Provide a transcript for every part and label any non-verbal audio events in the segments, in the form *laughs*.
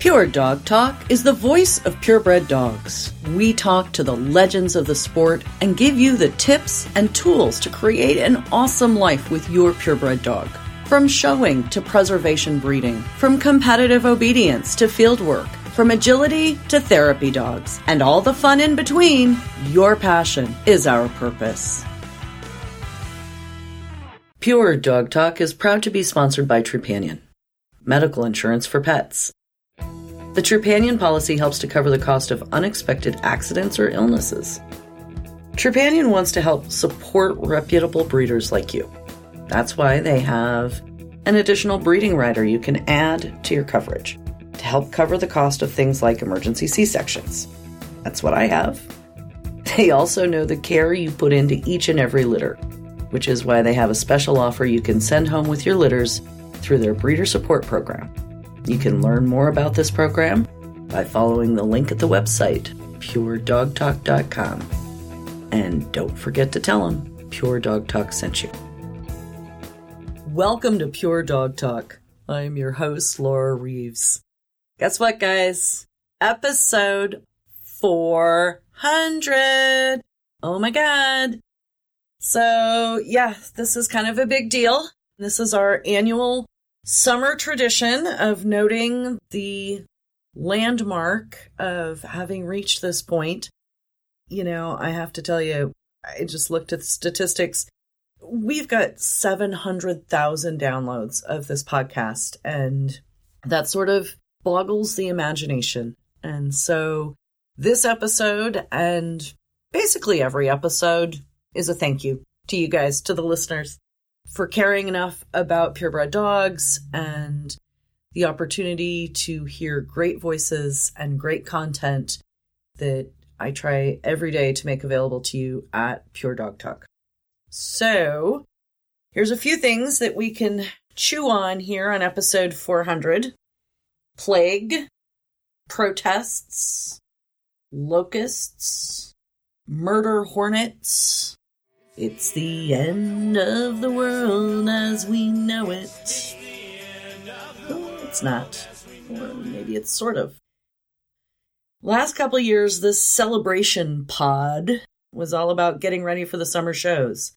Pure Dog Talk is the voice of purebred dogs. We talk to the legends of the sport and give you the tips and tools to create an awesome life with your purebred dog. From showing to preservation breeding, from competitive obedience to field work, from agility to therapy dogs, and all the fun in between, your passion is our purpose. Pure Dog Talk is proud to be sponsored by Trupanion, medical insurance for pets. The Trupanion policy helps to cover the cost of unexpected accidents or illnesses. Trupanion wants to help support reputable breeders like you. That's why they have an additional breeding rider you can add to your coverage to help cover the cost of things like emergency C sections. That's what I have. *laughs* They also know the care you put into each and every litter, which is why they have a special offer you can send home with your litters through their breeder support program. You can learn more about this program by following the link at the website, puredogtalk.com. And don't forget to tell them Pure Dog Talk sent you. Welcome to Pure Dog Talk. I'm your host, Laura Reeves. Guess what, guys? Episode 400. Oh my God. So, yeah, this is kind of a big deal. This is our annual summer tradition of noting the landmark of having reached this point. You know, I have to tell you, I just looked at the statistics. We've got 700,000 downloads of this podcast, and that sort of boggles the imagination. And so, this episode and basically every episode is a thank you to you guys, to the listeners for caring enough about purebred dogs and the opportunity to hear great voices and great content that I try every day to make available to you at Pure Dog Talk. So, here's a few things that we can chew on here on episode 400 plague, protests, locusts, murder hornets, it's the end of the world as we know it. it's not. Or maybe it's sort of. Last couple years, this celebration pod was all about getting ready for the summer shows.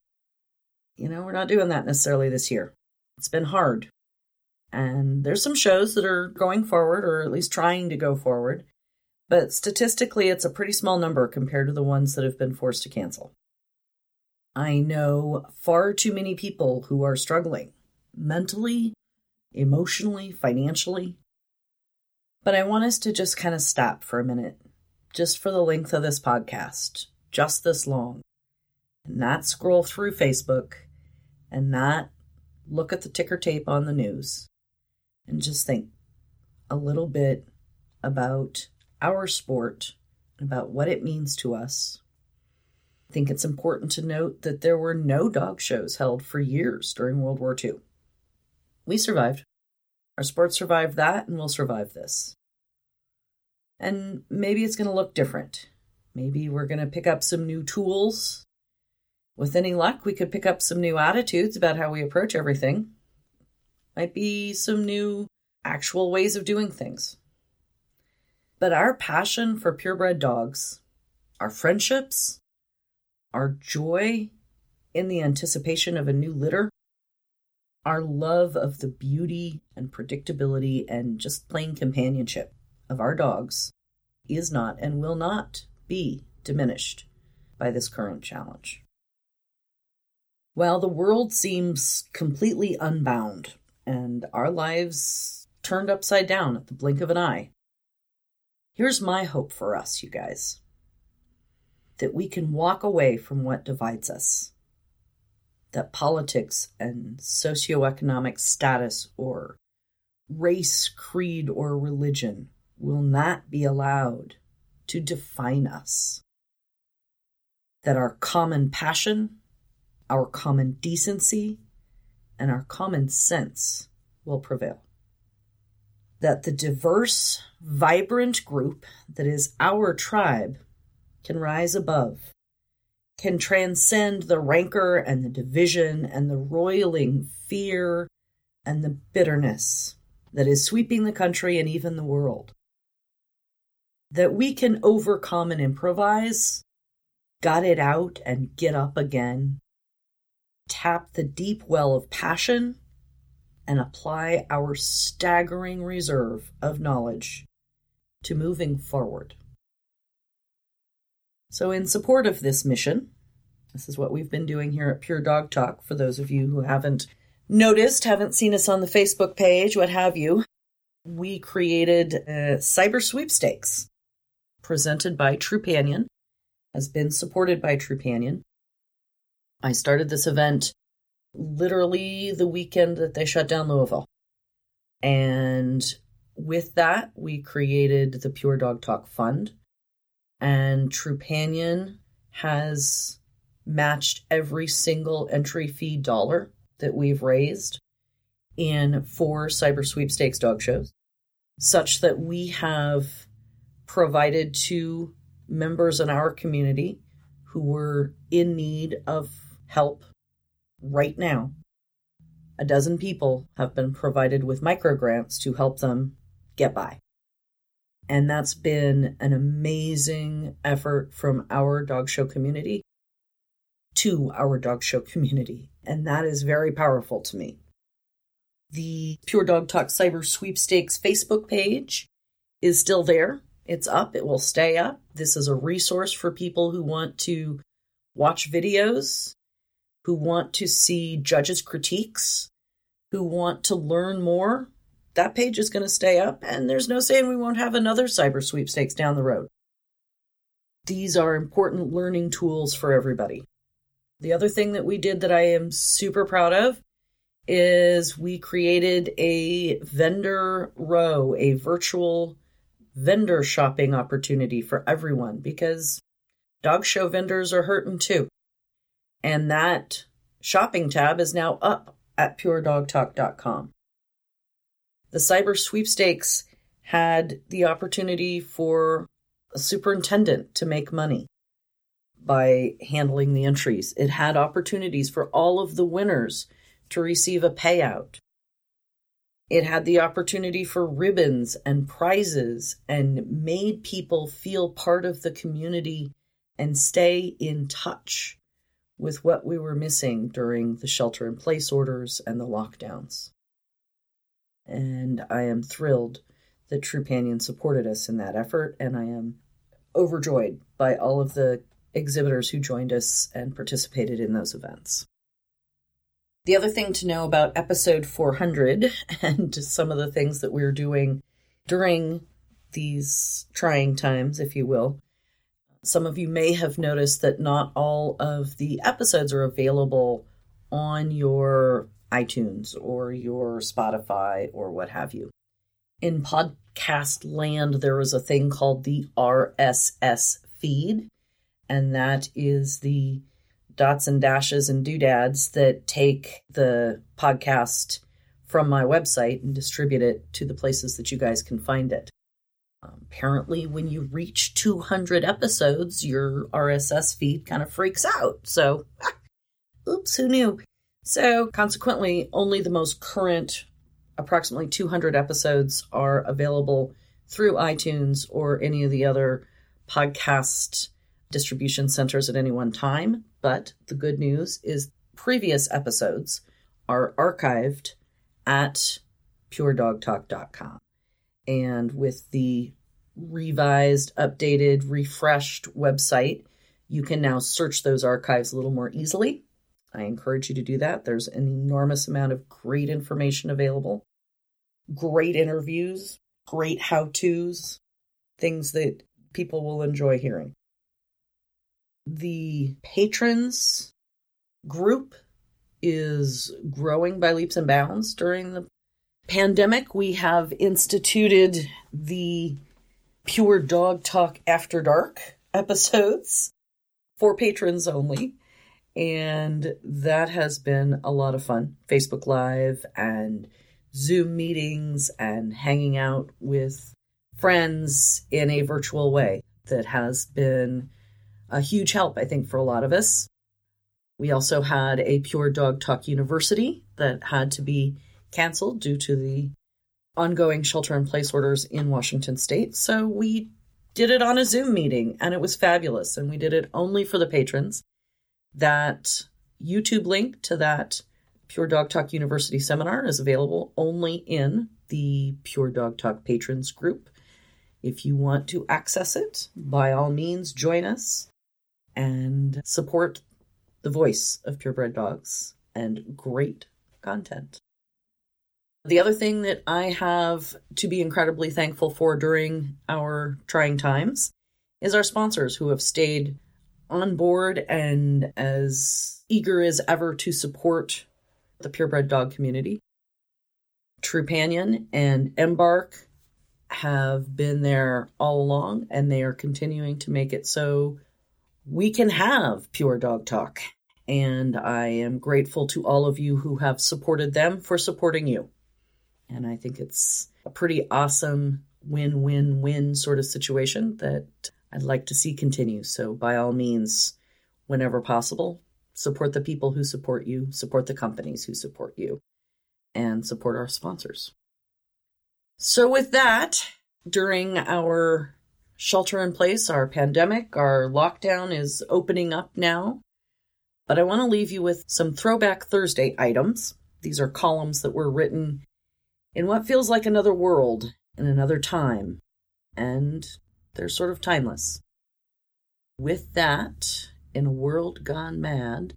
You know, we're not doing that necessarily this year. It's been hard. And there's some shows that are going forward, or at least trying to go forward. But statistically, it's a pretty small number compared to the ones that have been forced to cancel. I know far too many people who are struggling mentally, emotionally, financially. But I want us to just kind of stop for a minute, just for the length of this podcast, just this long, and not scroll through Facebook and not look at the ticker tape on the news and just think a little bit about our sport, about what it means to us, I think it's important to note that there were no dog shows held for years during World War II. We survived. Our sport survived that, and we'll survive this. And maybe it's going to look different. Maybe we're going to pick up some new tools. With any luck, we could pick up some new attitudes about how we approach everything. Might be some new actual ways of doing things. But our passion for purebred dogs, our friendships, our joy in the anticipation of a new litter, our love of the beauty and predictability and just plain companionship of our dogs is not and will not be diminished by this current challenge. While the world seems completely unbound and our lives turned upside down at the blink of an eye, here's my hope for us, you guys that we can walk away from what divides us. That politics and socioeconomic status or race, creed, or religion will not be allowed to define us. That our common passion, our common decency, and our common sense will prevail. That the diverse, vibrant group that is our tribe can rise above, can transcend the rancor and the division and the roiling fear and the bitterness that is sweeping the country and even the world. That we can overcome and improvise, gut it out and get up again, tap the deep well of passion, and apply our staggering reserve of knowledge to moving forward. So, in support of this mission, this is what we've been doing here at Pure Dog Talk. For those of you who haven't noticed, haven't seen us on the Facebook page, what have you, we created a cyber sweepstakes presented by Trupanion, has been supported by Trupanion. I started this event literally the weekend that they shut down Louisville. And with that, we created the Pure Dog Talk Fund. And Trupanion has matched every single entry fee dollar that we've raised in four cyber sweepstakes dog shows, such that we have provided to members in our community who were in need of help right now. A dozen people have been provided with micro grants to help them get by. And that's been an amazing effort from our dog show community to our dog show community. And that is very powerful to me. The Pure Dog Talk Cyber Sweepstakes Facebook page is still there. It's up, it will stay up. This is a resource for people who want to watch videos, who want to see judges' critiques, who want to learn more. That page is going to stay up, and there's no saying we won't have another cyber sweepstakes down the road. These are important learning tools for everybody. The other thing that we did that I am super proud of is we created a vendor row, a virtual vendor shopping opportunity for everyone because dog show vendors are hurting too. And that shopping tab is now up at puredogtalk.com. The cyber sweepstakes had the opportunity for a superintendent to make money by handling the entries. It had opportunities for all of the winners to receive a payout. It had the opportunity for ribbons and prizes and made people feel part of the community and stay in touch with what we were missing during the shelter in place orders and the lockdowns. And I am thrilled that Trupanion supported us in that effort, and I am overjoyed by all of the exhibitors who joined us and participated in those events. The other thing to know about episode 400 *laughs* and some of the things that we're doing during these trying times, if you will. Some of you may have noticed that not all of the episodes are available on your iTunes or your Spotify or what have you. In podcast land, there is a thing called the RSS feed, and that is the dots and dashes and doodads that take the podcast from my website and distribute it to the places that you guys can find it. Um, apparently, when you reach 200 episodes, your RSS feed kind of freaks out. So, *laughs* oops, who knew? So, consequently, only the most current, approximately 200 episodes are available through iTunes or any of the other podcast distribution centers at any one time. But the good news is previous episodes are archived at puredogtalk.com. And with the revised, updated, refreshed website, you can now search those archives a little more easily. I encourage you to do that. There's an enormous amount of great information available, great interviews, great how to's, things that people will enjoy hearing the patrons group is growing by leaps and bounds during the pandemic. We have instituted the Pure Dog Talk After Dark episodes for patrons only. And that has been a lot of fun. Facebook Live and Zoom meetings and hanging out with friends in a virtual way that has been a huge help, I think, for a lot of us. We also had a Pure Dog Talk University that had to be canceled due to the ongoing shelter in place orders in Washington state. So we did it on a Zoom meeting and it was fabulous. And we did it only for the patrons. That YouTube link to that Pure Dog Talk University seminar is available only in the Pure Dog Talk patrons group. If you want to access it, by all means, join us and support the voice of purebred dogs and great content. The other thing that I have to be incredibly thankful for during our trying times is our sponsors who have stayed on board and as eager as ever to support the purebred dog community. Trupanion and Embark have been there all along and they are continuing to make it so we can have pure dog talk. And I am grateful to all of you who have supported them for supporting you. And I think it's a pretty awesome win win win sort of situation that I'd like to see continue. So, by all means, whenever possible, support the people who support you, support the companies who support you, and support our sponsors. So, with that, during our shelter in place, our pandemic, our lockdown is opening up now. But I want to leave you with some Throwback Thursday items. These are columns that were written in what feels like another world in another time, and they're sort of timeless. With that, in a world gone mad,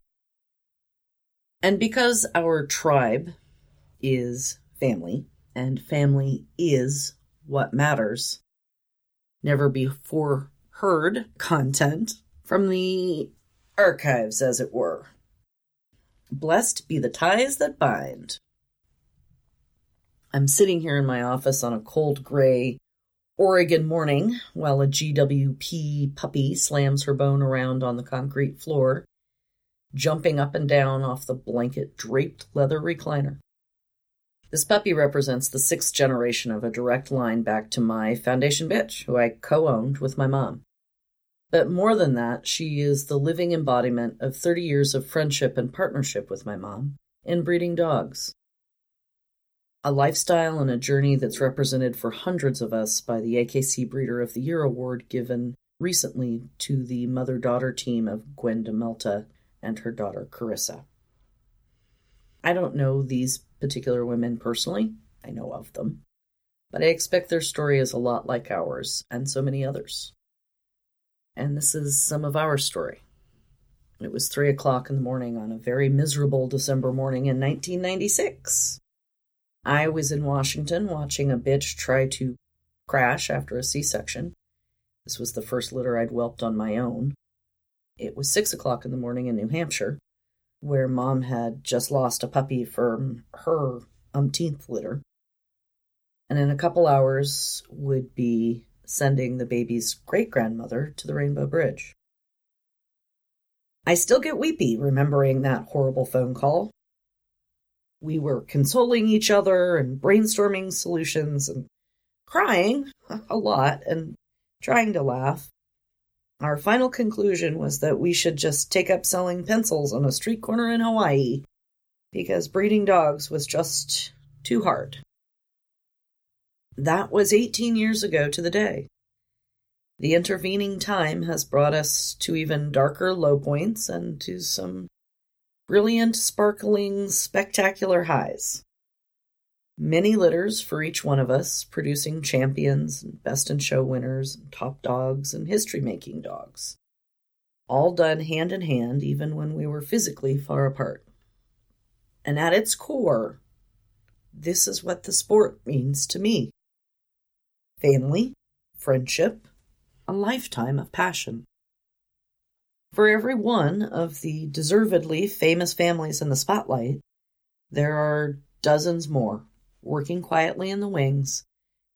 and because our tribe is family, and family is what matters, never before heard content from the archives, as it were. Blessed be the ties that bind. I'm sitting here in my office on a cold gray Oregon morning while a GWP puppy slams her bone around on the concrete floor, jumping up and down off the blanket draped leather recliner. This puppy represents the sixth generation of a direct line back to my foundation bitch, who I co owned with my mom. But more than that, she is the living embodiment of 30 years of friendship and partnership with my mom in breeding dogs a lifestyle and a journey that's represented for hundreds of us by the AKC Breeder of the Year award given recently to the mother daughter team of Gwen DeMilta and her daughter Carissa. I don't know these particular women personally, I know of them, but I expect their story is a lot like ours and so many others. And this is some of our story. It was three o'clock in the morning on a very miserable December morning in 1996. I was in Washington watching a bitch try to crash after a C section. This was the first litter I'd whelped on my own. It was six o'clock in the morning in New Hampshire, where mom had just lost a puppy from her umpteenth litter. And in a couple hours would be sending the baby's great grandmother to the Rainbow Bridge. I still get weepy remembering that horrible phone call we were consoling each other and brainstorming solutions and crying *laughs* a lot and trying to laugh. Our final conclusion was that we should just take up selling pencils on a street corner in Hawaii because breeding dogs was just too hard. That was 18 years ago to the day. The intervening time has brought us to even darker low points and to some brilliant, sparkling, spectacular highs. Many litters for each one of us, producing champions, and best in show winners, and top dogs, and history making dogs. All done hand in hand, even when we were physically far apart. And at its core, this is what the sport means to me family, friendship, a lifetime of passion. For every one of the deservedly famous families in the spotlight, there are dozens more working quietly in the wings,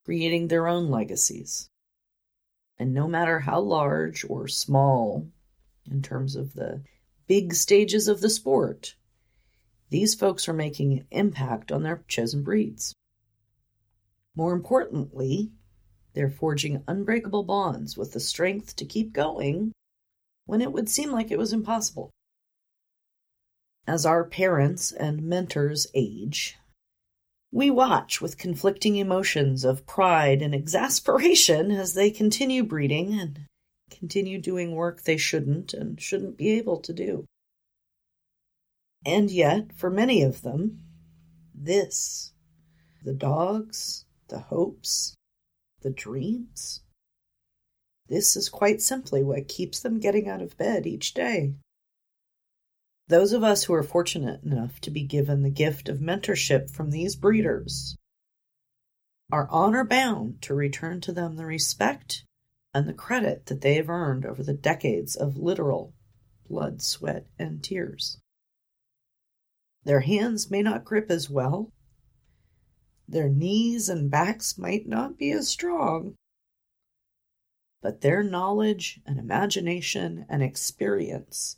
creating their own legacies. And no matter how large or small, in terms of the big stages of the sport, these folks are making an impact on their chosen breeds. More importantly, they're forging unbreakable bonds with the strength to keep going when it would seem like it was impossible. As our parents and mentors age, We watch with conflicting emotions of pride and exasperation as they continue breeding and continue doing work they shouldn't and shouldn't be able to do. And yet, for many of them, this, the dogs, the hopes, the dreams, this is quite simply what keeps them getting out of bed each day. Those of us who are fortunate enough to be given the gift of mentorship from these breeders are honor bound to return to them the respect and the credit that they have earned over the decades of literal blood, sweat, and tears. Their hands may not grip as well, their knees and backs might not be as strong, but their knowledge and imagination and experience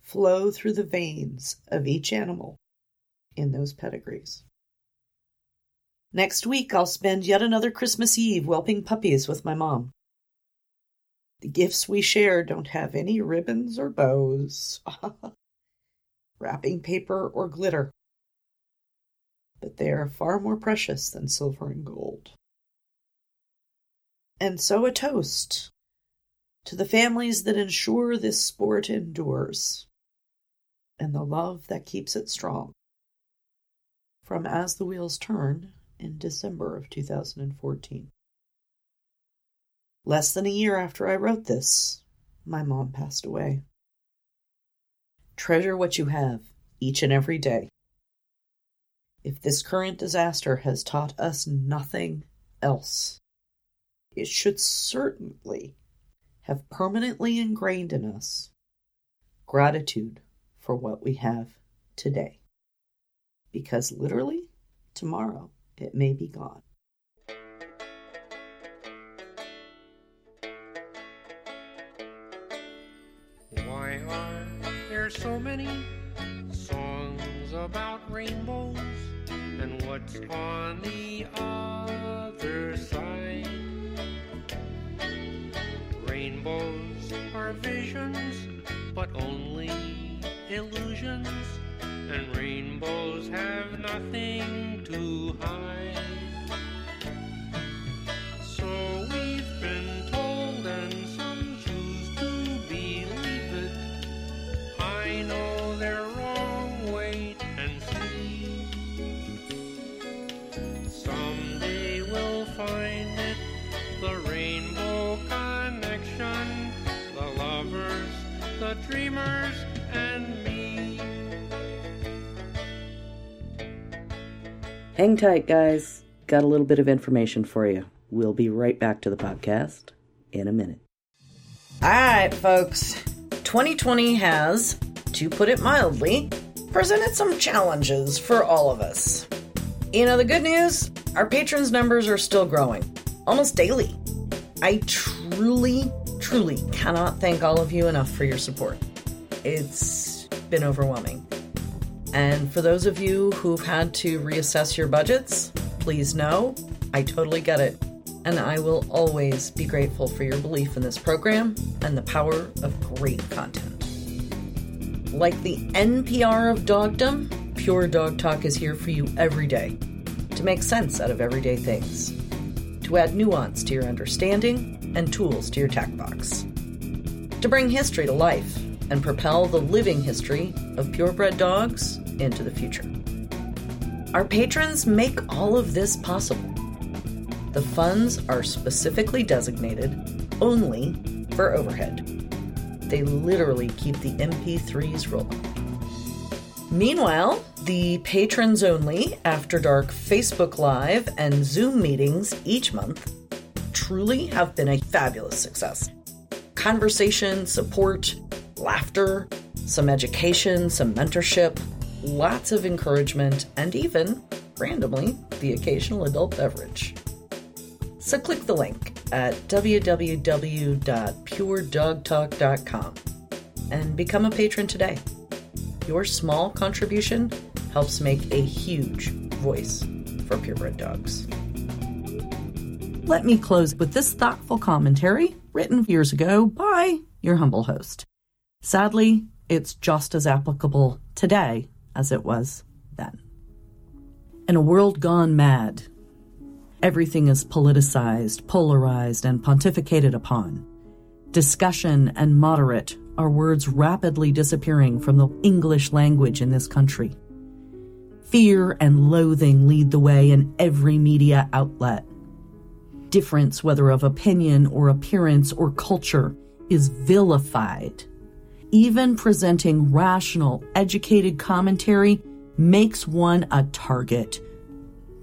flow through the veins of each animal in those pedigrees. Next week, I'll spend yet another Christmas Eve whelping puppies with my mom. The gifts we share don't have any ribbons or bows, *laughs* wrapping paper or glitter, but they are far more precious than silver and gold. And so a toast to the families that ensure this sport endures and the love that keeps it strong. From As the Wheels Turn in December of 2014. Less than a year after I wrote this, my mom passed away. Treasure what you have each and every day. If this current disaster has taught us nothing else, it should certainly have permanently ingrained in us gratitude for what we have today. Because literally, tomorrow it may be gone. Why are there so many songs about rainbows and what's on the other side? Rainbows are visions, but only illusions, and rainbows have nothing to hide. Dreamers, and me. Hang tight, guys. Got a little bit of information for you. We'll be right back to the podcast in a minute. All right, folks. 2020 has, to put it mildly, presented some challenges for all of us. You know, the good news our patrons' numbers are still growing, almost daily. I truly, truly cannot thank all of you enough for your support. It's been overwhelming. And for those of you who've had to reassess your budgets, please know I totally get it. And I will always be grateful for your belief in this program and the power of great content. Like the NPR of dogdom, Pure Dog Talk is here for you every day to make sense out of everyday things, to add nuance to your understanding and tools to your tack box, to bring history to life and propel the living history of purebred dogs into the future. Our patrons make all of this possible. The funds are specifically designated only for overhead. They literally keep the MP3s rolling. Meanwhile, the patrons only After Dark Facebook Live and Zoom meetings each month truly have been a fabulous success. Conversation, support, laughter, some education, some mentorship, lots of encouragement, and even, randomly, the occasional adult beverage. So click the link at www.puredogtalk.com and become a patron today. Your small contribution helps make a huge voice for purebred dogs. Let me close with this thoughtful commentary written years ago by your humble host. Sadly, it's just as applicable today as it was then. In a world gone mad, everything is politicized, polarized, and pontificated upon. Discussion and moderate are words rapidly disappearing from the English language in this country. Fear and loathing lead the way in every media outlet. Difference, whether of opinion or appearance or culture, is vilified. Even presenting rational, educated commentary makes one a target.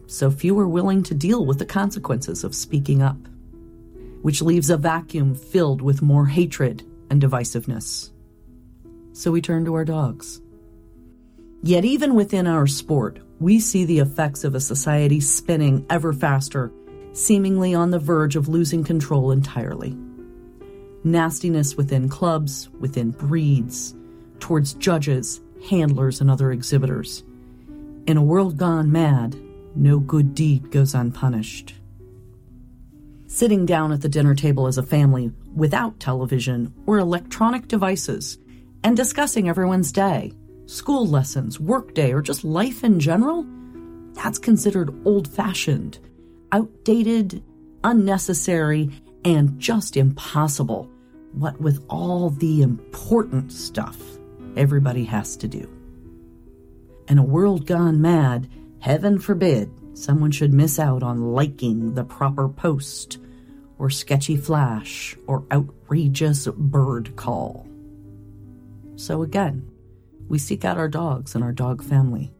So few are willing to deal with the consequences of speaking up, which leaves a vacuum filled with more hatred and divisiveness. So we turn to our dogs. Yet, even within our sport, we see the effects of a society spinning ever faster, seemingly on the verge of losing control entirely. Nastiness within clubs, within breeds, towards judges, handlers, and other exhibitors. In a world gone mad, no good deed goes unpunished. Sitting down at the dinner table as a family without television or electronic devices and discussing everyone's day school lessons, workday, or just life in general, that's considered old fashioned, outdated, unnecessary, and just impossible. What with all the important stuff everybody has to do. In a world gone mad, heaven forbid someone should miss out on liking the proper post, or sketchy flash, or outrageous bird call. So again, we seek out our dogs and our dog family.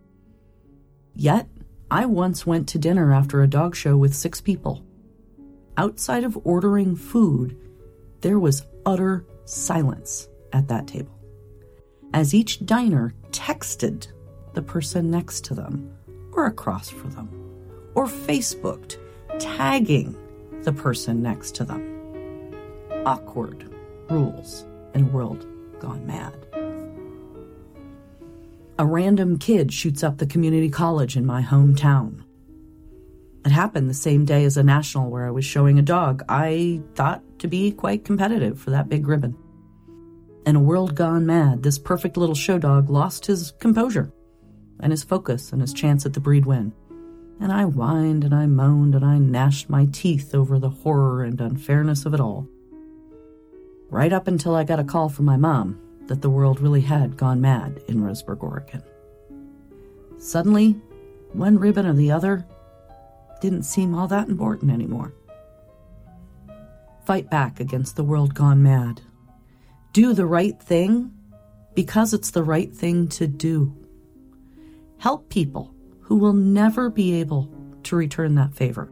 Yet, I once went to dinner after a dog show with six people. Outside of ordering food, there was utter silence at that table. As each diner texted the person next to them, or across from them, or Facebooked, tagging the person next to them. Awkward rules in a world gone mad a random kid shoots up the community college in my hometown. It happened the same day as a national where I was showing a dog I thought to be quite competitive for that big ribbon. In a world gone mad, this perfect little show dog lost his composure and his focus and his chance at the breed win. And I whined and I moaned and I gnashed my teeth over the horror and unfairness of it all. Right up until I got a call from my mom that the world really had gone mad in Roseburg, Oregon. Suddenly, one ribbon or the other didn't seem all that important anymore. Fight back against the world gone mad. Do the right thing because it's the right thing to do. Help people who will never be able to return that favor.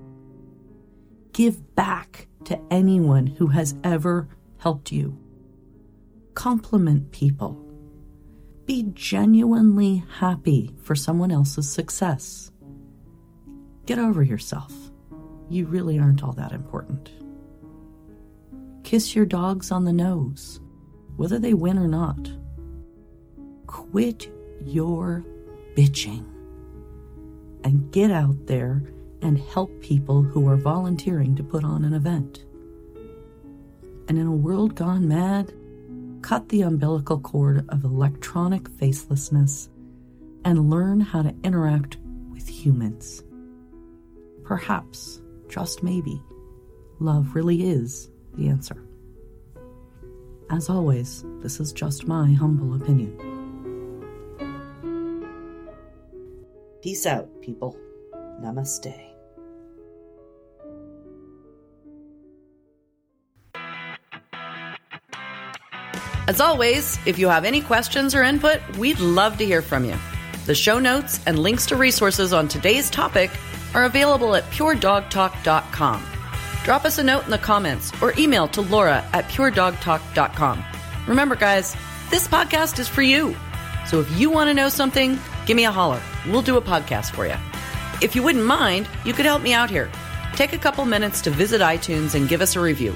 Give back to anyone who has ever helped you compliment people. Be genuinely happy for someone else's success. Get over yourself. You really aren't all that important. Kiss your dogs on the nose, whether they win or not. Quit your bitching and get out there and help people who are volunteering to put on an event. And in a world gone mad, cut the umbilical cord of electronic facelessness and learn how to interact with humans. Perhaps, just maybe, love really is the answer. As always, this is just my humble opinion. Peace out, people. Namaste. As always, if you have any questions or input, we'd love to hear from you. The show notes and links to resources on today's topic are available at puredogtalk.com. Drop us a note in the comments or email to laura at puredogtalk.com. Remember, guys, this podcast is for you. So if you want to know something, give me a holler. We'll do a podcast for you. If you wouldn't mind, you could help me out here. Take a couple minutes to visit iTunes and give us a review.